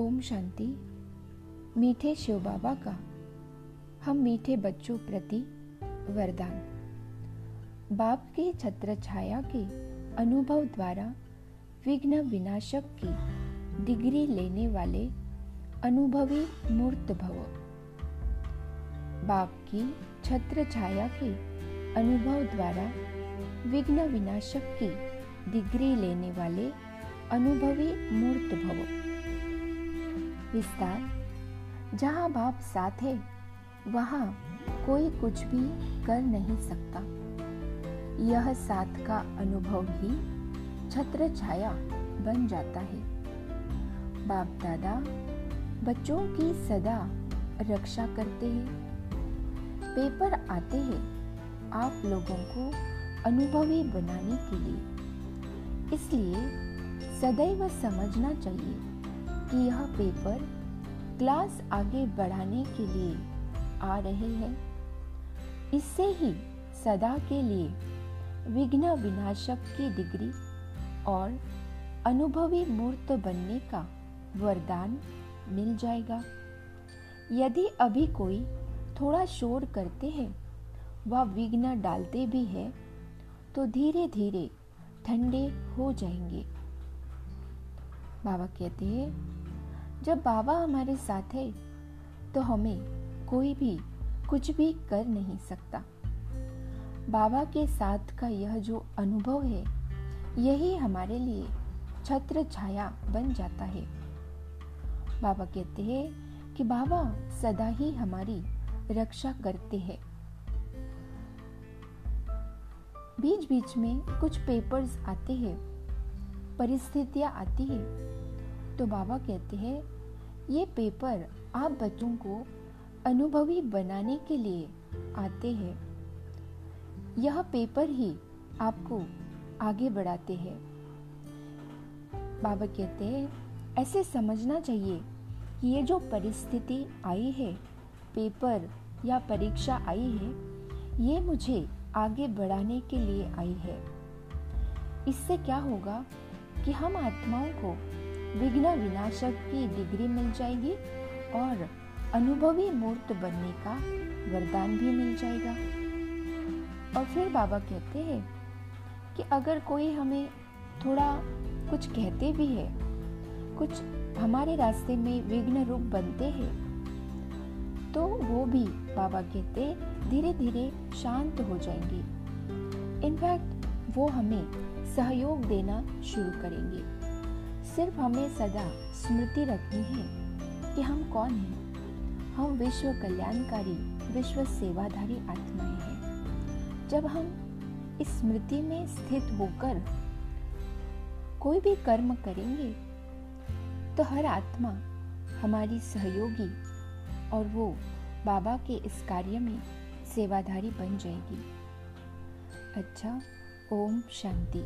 ओम शांति। मीठे शिव बाबा का। हम मीठे बच्चों प्रति वरदान। बाप की छत्र छाया के अनुभव द्वारा विघ्न विनाशक की डिग्री लेने वाले अनुभवी मूर्त भव। बाप की छत्र छाया के अनुभव द्वारा विघ्न विनाशक की डिग्री लेने वाले अनुभवी मूर्त भव। विस्तार जहाँ बाप साथ है, वहाँ कोई कुछ भी कर नहीं सकता। यह साथ का अनुभव ही छत्र छाया बन जाता है। बाप दादा बच्चों की सदा रक्षा करते हैं। पेपर आते हैं आप लोगों को अनुभवी बनाने के लिए। इसलिए सदैव समझना चाहिए कि यह पेपर क्लास आगे बढ़ाने के लिए आ रहे हैं। इससे ही सदा के लिए विघ्न विनाशक की डिग्री और अनुभवी मूर्त बनने का वरदान मिल जाएगा। यदि अभी कोई थोड़ा शोर करते हैं व विघ्न डालते भी हैं तो धीरे धीरे ठंडे हो जाएँगे। बाबा कहते हैं जब बाबा हमारे साथ है तो हमें कोई भी कुछ भी कर नहीं सकता। बाबा के साथ का यह जो अनुभव है, यही हमारे लिए छत्र छाया बन जाता है। बाबा कहते हैं कि बाबा सदा ही हमारी रक्षा करते हैं। बीच बीच में कुछ पेपर्स आते हैं, परिस्थितियाँ आती है तो बाबा कहते हैं, ये पेपर आप बच्चों को अनुभवी बनाने के लिए आते हैं। यह पेपर ही आपको आगे बढ़ाते हैं। बाबा कहते हैं, ऐसे समझना चाहिए कि ये जो परिस्थिति आई है, पेपर या परीक्षा आई है, ये मुझे आगे बढ़ाने के लिए आई है। इससे क्या होगा कि हम आत्माओं को विघ्न विनाशक की डिग्री मिल जाएगी और अनुभवी मूर्त बनने का वरदान भी मिल जाएगा। और फिर बाबा कहते हैं कि अगर कोई हमें थोड़ा कुछ कहते भी है, कुछ हमारे रास्ते में विघ्न रूप बनते हैं तो वो भी बाबा कहते धीरे धीरे शांत हो जाएँगे। इनफैक्ट वो हमें सहयोग देना शुरू करेंगे। सिर्फ़ हमें सदा स्मृति रखनी है कि हम कौन हैं। हम विश्व कल्याणकारी, विश्व सेवाधारी आत्माएँ हैं। जब हम इस स्मृति में स्थित होकर कोई भी कर्म करेंगे तो हर आत्मा, हमारी सहयोगी और वो बाबा के इस कार्य में सेवाधारी बन जाएगी। अच्छा ओम शांति।